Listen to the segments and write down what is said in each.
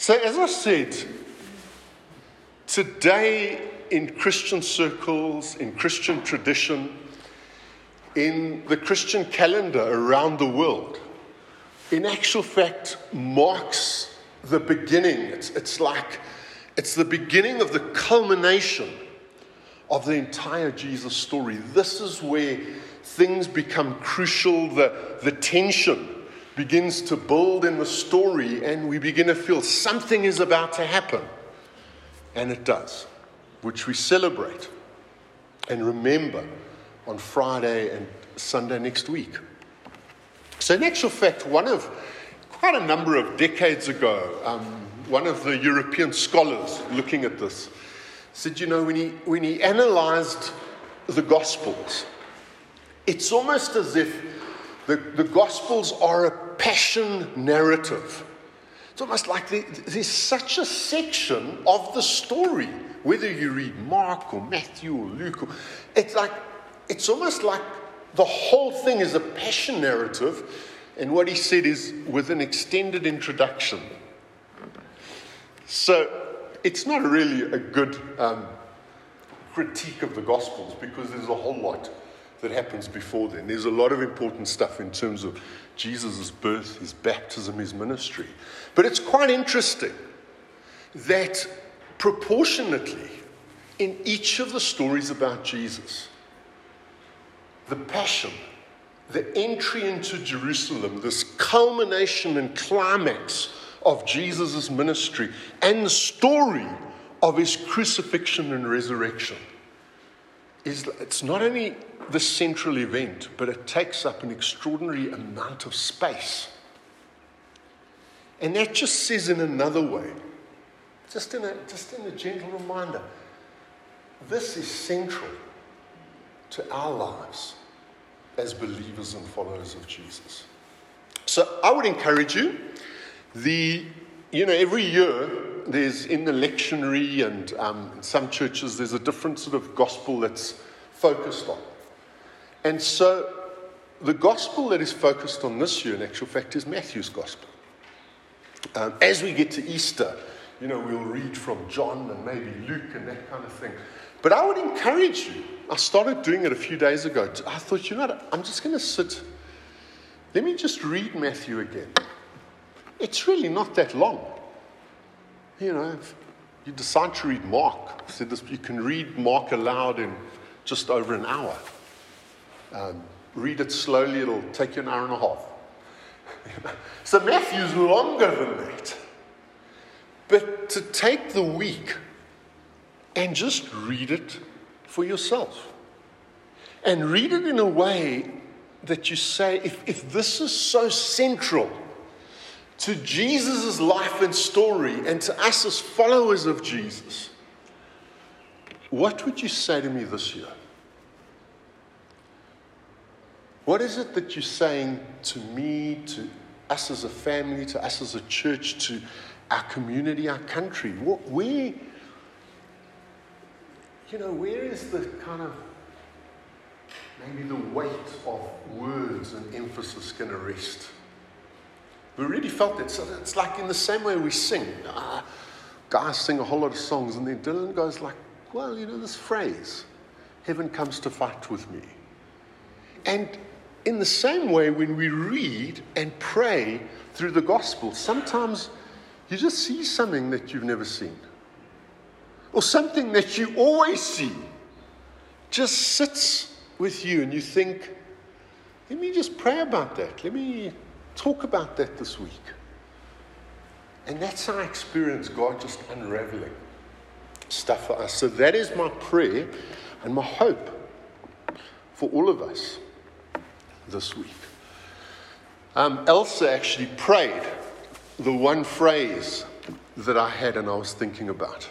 So, as I said, today in Christian circles, in Christian tradition, in the Christian calendar around the world, in actual fact, marks the beginning. It's, it's like it's the beginning of the culmination of the entire Jesus story. This is where things become crucial, the, the tension begins to build in the story, and we begin to feel something is about to happen. And it does, which we celebrate and remember on Friday and Sunday next week. So, in actual fact, one of quite a number of decades ago, um, one of the European scholars looking at this said, you know, when he, when he analyzed the Gospels, it's almost as if the, the Gospels are a passion narrative. It's almost like there's such a section of the story, whether you read Mark or Matthew or Luke, or, it's like, it's almost like the whole thing is a passion narrative. And what he said is with an extended introduction. So it's not really a good um, critique of the Gospels because there's a whole lot that happens before then. There's a lot of important stuff in terms of Jesus' birth, his baptism, his ministry. But it's quite interesting that proportionately, in each of the stories about Jesus, the passion, the entry into Jerusalem, this culmination and climax of Jesus' ministry, and the story of his crucifixion and resurrection, is it's not only the central event, but it takes up an extraordinary amount of space. And that just says in another way, just in a, just in a gentle reminder, this is central to our lives as believers and followers of Jesus. So I would encourage you, the, you know, every year there's in the lectionary and um, in some churches there's a different sort of gospel that's focused on. And so the gospel that is focused on this year, in actual fact, is Matthew's gospel. Um, as we get to Easter, you know, we'll read from John and maybe Luke and that kind of thing. But I would encourage you. I started doing it a few days ago. I thought, you know what, I'm just going to sit. Let me just read Matthew again. It's really not that long. You know, you decide to read Mark, said this, you can read Mark aloud in just over an hour. Um, read it slowly, it'll take you an hour and a half. so Matthew's longer than that. But to take the week and just read it for yourself. And read it in a way that you say, if, if this is so central to Jesus' life and story and to us as followers of Jesus, what would you say to me this year? What is it that you're saying to me, to us as a family, to us as a church, to our community, our country? What, where, you know, where is the kind of maybe the weight of words and emphasis going to rest? We really felt it. So it's like in the same way we sing. Uh, guys sing a whole lot of songs, and then Dylan goes like, "Well, you know this phrase, heaven comes to fight with me," and in the same way, when we read and pray through the gospel, sometimes you just see something that you've never seen, or something that you always see just sits with you, and you think, let me just pray about that. Let me talk about that this week. And that's how I experience God just unraveling stuff for us. So that is my prayer and my hope for all of us this week. Um, Elsa actually prayed the one phrase that I had and I was thinking about.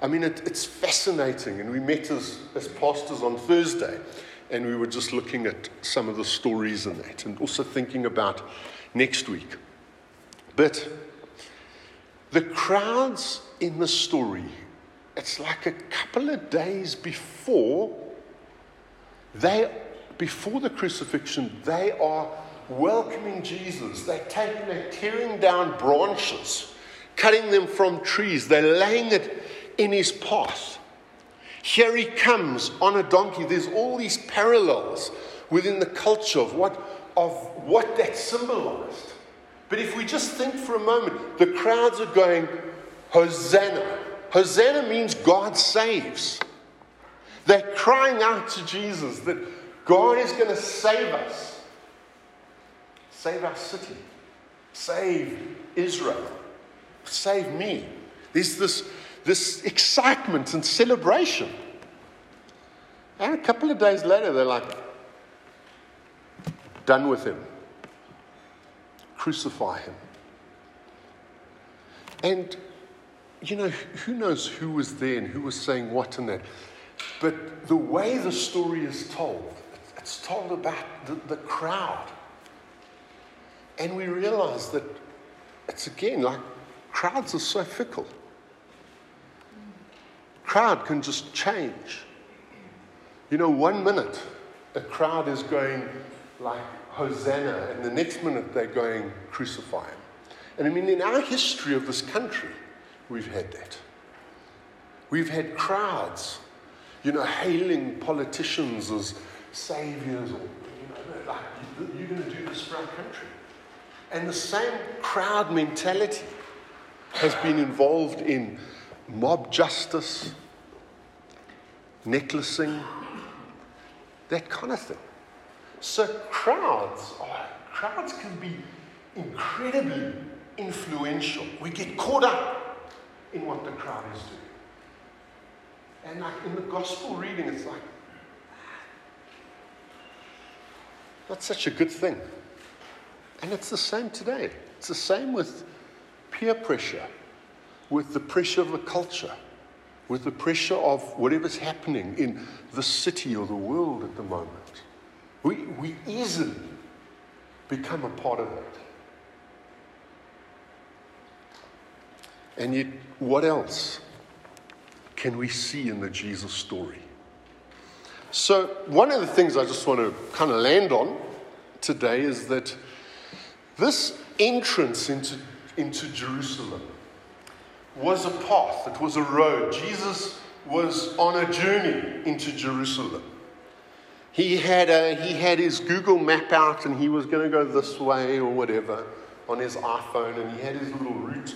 I mean, it, it's fascinating. And we met as, as pastors on Thursday, and we were just looking at some of the stories in that, and also thinking about next week. But the crowds in the story, it's like a couple of days before they before the crucifixion, they are welcoming Jesus. They're taking, they're tearing down branches, cutting them from trees, they're laying it in his path. Here he comes on a donkey. There's all these parallels within the culture of what, of what that symbolized. But if we just think for a moment, the crowds are going, Hosanna. Hosanna means God saves. They're crying out to Jesus that God is going to save us, save our city, save Israel, save me. There's this, this excitement and celebration. And a couple of days later, they're like, done with him. Crucify him. And, you know, who knows who was there and who was saying what and that. But the way the story is told, it's told about the, the crowd. And we realize that it's again like crowds are so fickle. Crowd can just change. You know, one minute a crowd is going like Hosanna, and the next minute they're going crucify him. And I mean, in our history of this country, we've had that. We've had crowds, you know, hailing politicians as saviors or, you know, like, you're going to do this for our country. And the same crowd mentality has been involved in mob justice, necklacing, that kind of thing. So crowds, oh, crowds can be incredibly influential. We get caught up in what the crowd is doing. And like in the gospel reading, it's like, that's such a good thing. And it's the same today. It's the same with peer pressure, with the pressure of the culture, with the pressure of whatever's happening in the city or the world at the moment. We, we easily become a part of it. And yet, what else can we see in the Jesus story? So, one of the things I just want to kind of land on today is that this entrance into, into Jerusalem was a path, it was a road. Jesus was on a journey into Jerusalem. He had, a, he had his Google map out and he was going to go this way or whatever on his iPhone and he had his little route,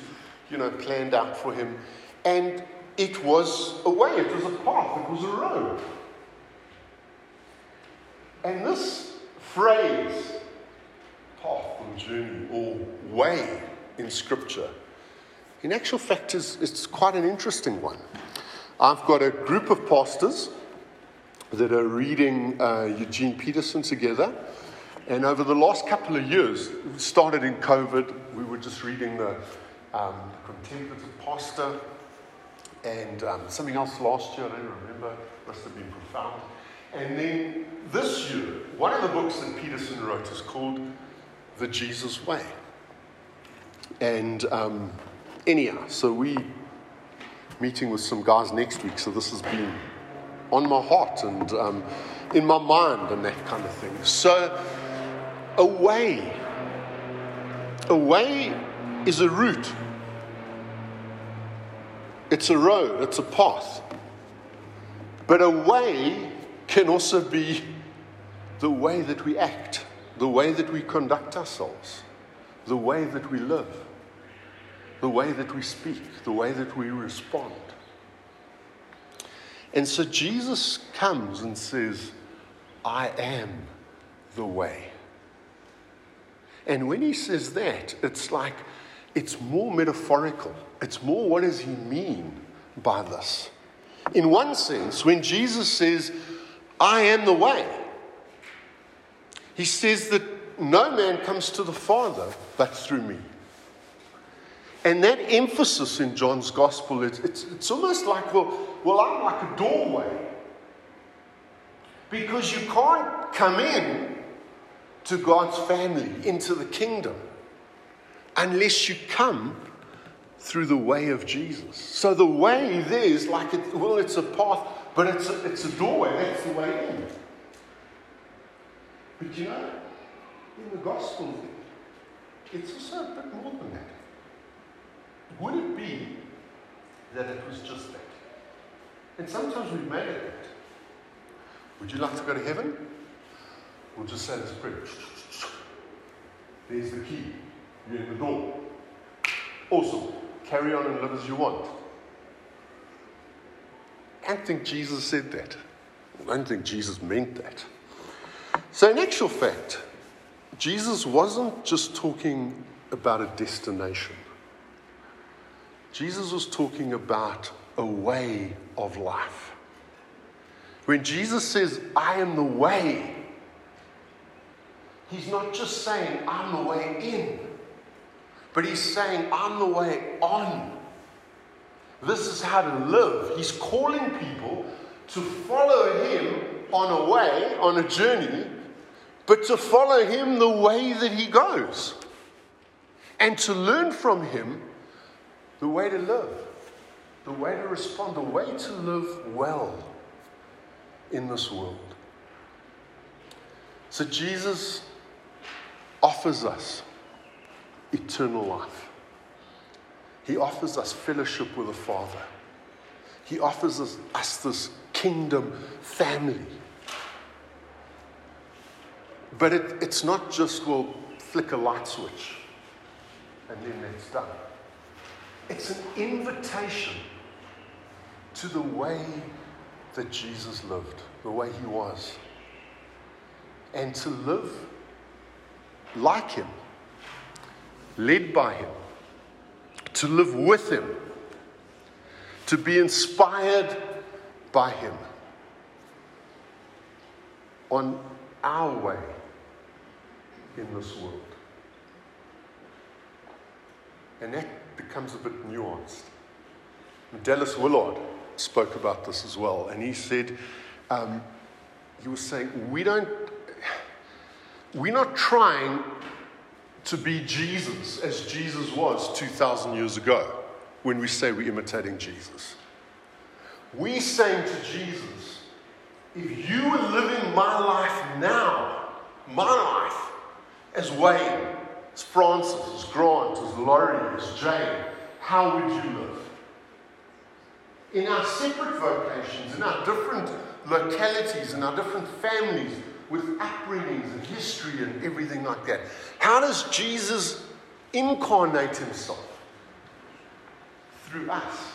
you know, planned out for him. And it was a way, it was a path, it was a road. And this phrase, path or journey or way in Scripture, in actual fact, is, it's quite an interesting one. I've got a group of pastors that are reading uh, Eugene Peterson together. And over the last couple of years, started in COVID, we were just reading the, um, Contemplative Pastor and um, something else last year, I don't remember, must have been profound. And then this year, one of the books that Peterson wrote is called The Jesus Way. And um, anyhow, so we meeting with some guys next week, so this has been on my heart and um, in my mind and that kind of thing. So, a way, a way is a route. It's a road, it's a path. But a way can also be the way that we act, the way that we conduct ourselves, the way that we live, the way that we speak, the way that we respond. And so Jesus comes and says, I am the way. And when he says that, it's like, it's more metaphorical. It's more, what does he mean by this? In one sense, when Jesus says, I am the way, he says that no man comes to the Father but through me. And that emphasis in John's gospel, it's, it's, it's almost like, well, well, I'm like a doorway. Because you can't come in to God's family, into the kingdom, unless you come through the way of Jesus. So the way there is like, it, well, it's a path, but it's a, it's a doorway. That's the way in. But you know, in the gospel, it's also a bit more than that. Would it be that it was just that. And sometimes we've made it that. Would you like to go to heaven? We'll just say this prayer. There's the key. You're in the door. Awesome. Carry on and live as you want. I don't think Jesus said that. I don't think Jesus meant that. So, in actual fact, Jesus wasn't just talking about a destination, Jesus was talking about a way of life. When Jesus says, I am the way, he's not just saying, I'm the way in, but he's saying, I'm the way on. This is how to live. He's calling people to follow him on a way, on a journey, but to follow him the way that he goes. And to learn from him the way to live, the way to respond, the way to live well in this world. So Jesus offers us eternal life. He offers us fellowship with the Father. He offers us, us this kingdom family. But it, it's not just, we'll flick a light switch and then it's done. It's an invitation to the way that Jesus lived, the way he was. And to live like him, led by him, to live with him, to be inspired by him on our way in this world. And that becomes a bit nuanced. Dallas Willard spoke about this as well, and he said, um, he was saying, we don't, we're not trying to be Jesus as Jesus was 2,000 years ago when we say we're imitating Jesus. We're saying to Jesus, if you were living my life now, my life, as Wayne, as Francis, as Grant, as Laurie, as Jane, how would you live? In our separate vocations, in our different localities, in our different families, with upbringings and history and everything like that, how does Jesus incarnate himself? Through us.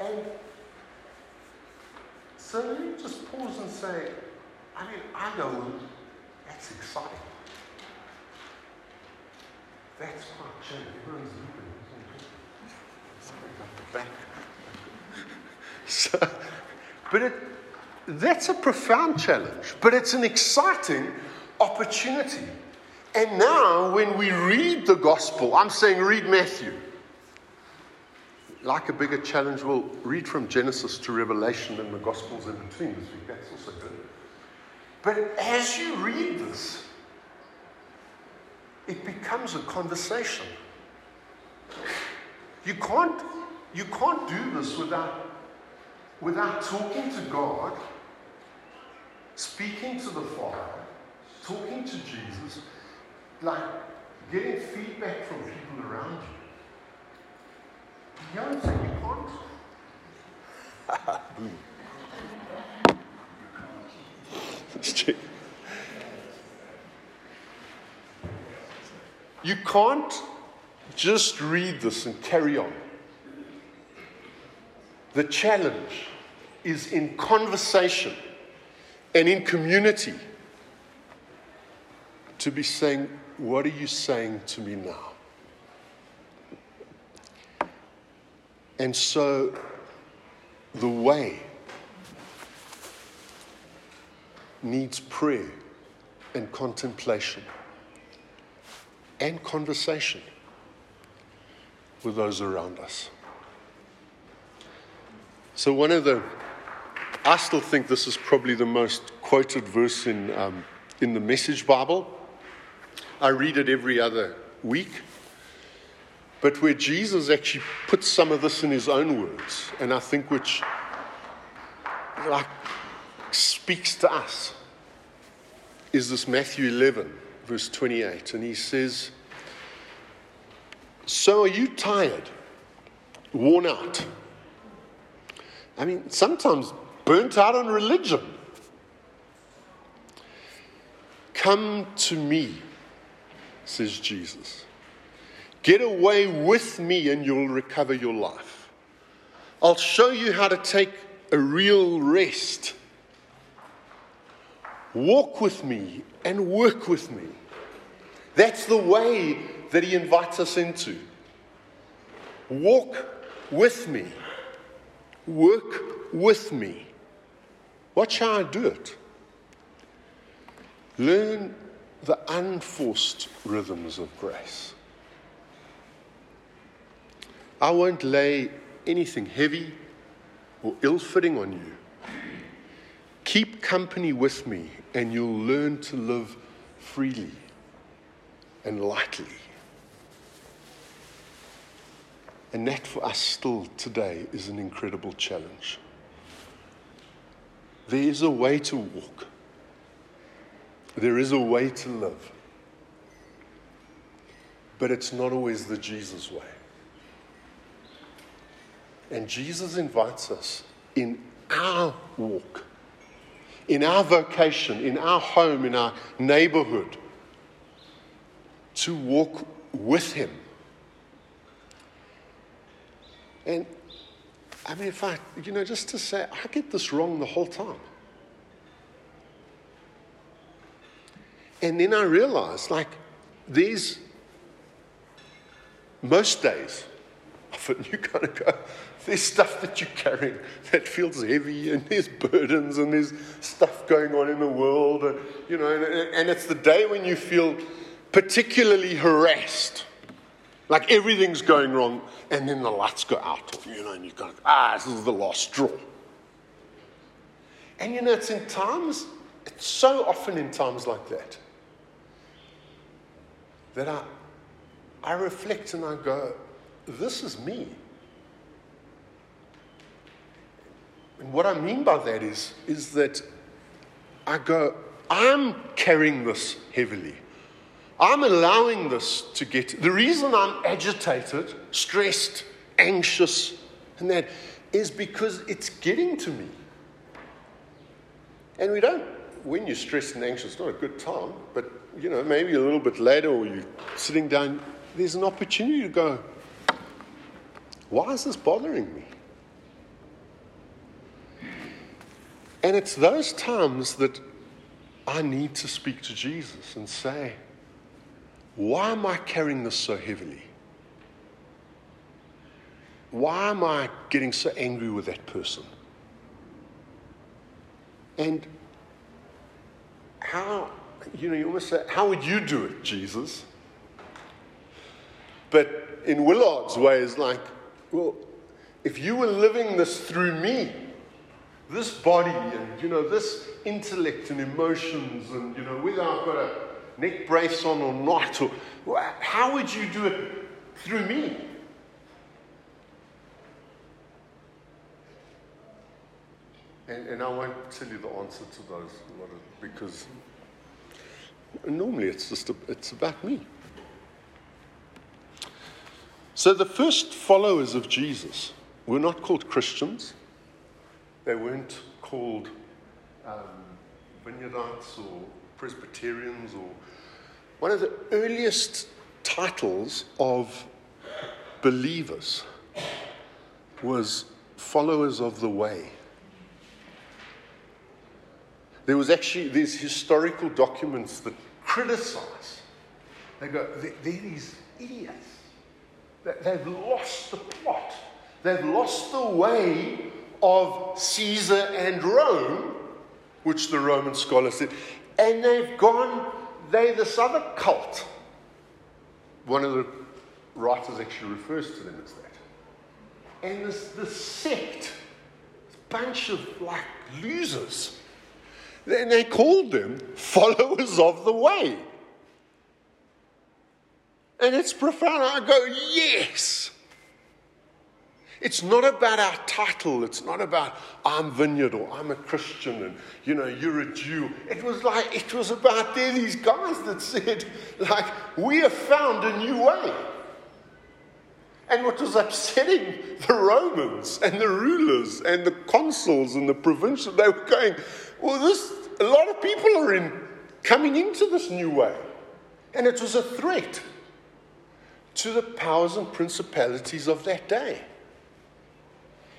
And so let me just pause and say, I mean, I know that's exciting. That's change. Everyone's looking. So, but it, that's a profound challenge, but it's an exciting opportunity. And now, when we read the gospel, I'm saying read Matthew. Like a bigger challenge, we'll read from Genesis to Revelation and the gospels in between this week. That's also good. But as you read this, it becomes a conversation. You can't, you can't do this without, without talking to God, speaking to the Father, talking to Jesus, like getting feedback from people around you. You know what I'm saying? You You can't just read this and carry on. The challenge is in conversation and in community to be saying, What are you saying to me now? And so the way needs prayer and contemplation and conversation with those around us. So, one of the, I still think this is probably the most quoted verse in, um, in the Message Bible. I read it every other week. But where Jesus actually puts some of this in his own words, and I think which like speaks to us, is this Matthew 11 verse 28, and he says, So are you tired, worn out. I mean, sometimes burnt out on religion. Come to me, says Jesus. Get away with me and you'll recover your life. I'll show you how to take a real rest. Walk with me and work with me. That's the way that he invites us into. Walk with me. Work with me. Watch how I do it. Learn the unforced rhythms of grace. I won't lay anything heavy or ill fitting on you. Keep company with me, and you'll learn to live freely and lightly. And that for us still today is an incredible challenge. There is a way to walk, there is a way to live, but it's not always the Jesus way. And Jesus invites us in our walk, in our vocation, in our home, in our neighborhood, to walk with Him and I mean, if I, you know, just to say, I get this wrong the whole time. And then I realized, like, these, most days, often you kind of go, there's stuff that you're carrying that feels heavy, and there's burdens, and there's stuff going on in the world, and, you know, and, and it's the day when you feel particularly harassed like everything's going wrong, and then the lights go out, you know, and you go, ah, this is the last straw. And you know, it's in times, it's so often in times like that, that I, I reflect and I go, this is me. And what I mean by that is, is that I go, I'm carrying this heavily. I'm allowing this to get. The reason I'm agitated, stressed, anxious, and that is because it's getting to me. And we don't, when you're stressed and anxious, it's not a good time, but you know, maybe a little bit later or you're sitting down, there's an opportunity to go, why is this bothering me? And it's those times that I need to speak to Jesus and say, why am I carrying this so heavily? Why am I getting so angry with that person? And how, you know, you almost say, how would you do it, Jesus? But in Willard's way, is like, well, if you were living this through me, this body and, you know, this intellect and emotions and, you know, whether I've got a neck brace on or not? Or how would you do it through me? And, and I won't tell you the answer to those because normally it's just a, it's about me. So the first followers of Jesus were not called Christians. They weren't called um, Vineyardites or Presbyterians or one of the earliest titles of believers was followers of the way. There was actually these historical documents that criticize. They go, they're, these idiots. They've lost the plot. They've lost the way of Caesar and Rome, which the Roman scholar said. And they've gone, they this other cult. One of the writers actually refers to them as that. And this, this sect, this bunch of like losers, and they called them followers of the way. And it's profound. I go, yes. It's not about our title. It's not about I'm vineyard or I'm a Christian and you know you're a Jew. It was like it was about there these guys that said like we have found a new way. And what was upsetting the Romans and the rulers and the consuls and the provincial, they were going, well, this, a lot of people are in, coming into this new way. And it was a threat to the powers and principalities of that day.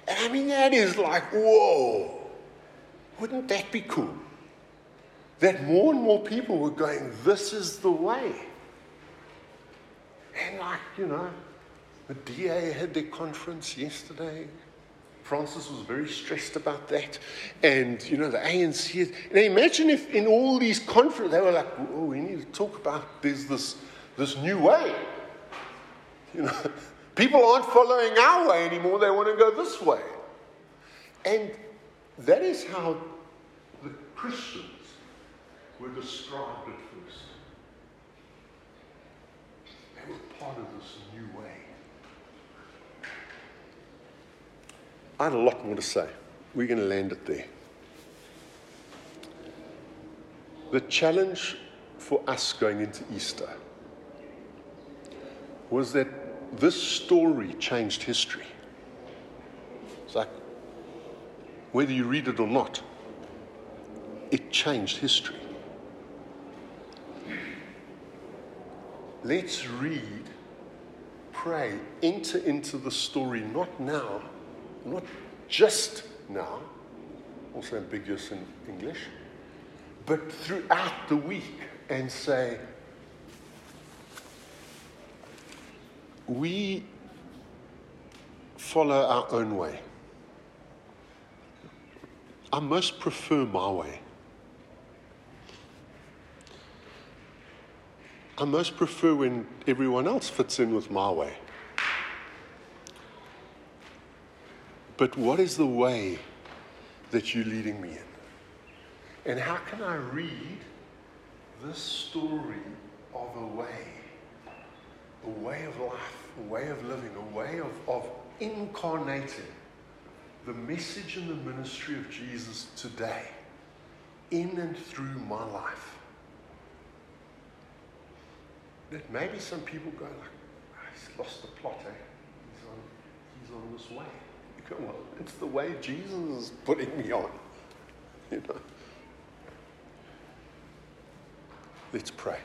And I mean, that is like, whoa, wouldn't that be cool? That more and more people were going, this is the way. And like, you know, the DA had their conference yesterday. Francis was very stressed about that. And, you know, the ANC. And imagine if in all these conferences, they were like, oh, we need to talk about there's this, this new way. You know, people aren't following our way anymore, they want to go this way. And that is how the Christians were described at first. They were part of this new way. I had a lot more to say. We're going to land it there. The challenge for us going into Easter was that this story changed history. It's like, whether you read it or not, it changed history. Let's read, pray, enter into the story, not now, not just now, also ambiguous in English, but throughout the week and say, we follow our own way. I most prefer my way. I most prefer when everyone else fits in with my way. But what is the way that you're leading me in? And how can I read this story of a way, a way of life, a way of living, a way of, of incarnating the message and the ministry of Jesus today in and through my life? that maybe some people go like, oh, he's lost the plot, eh? He's on, he's on this way. You go, well, it's the way Jesus is putting me on. You know. Let's pray.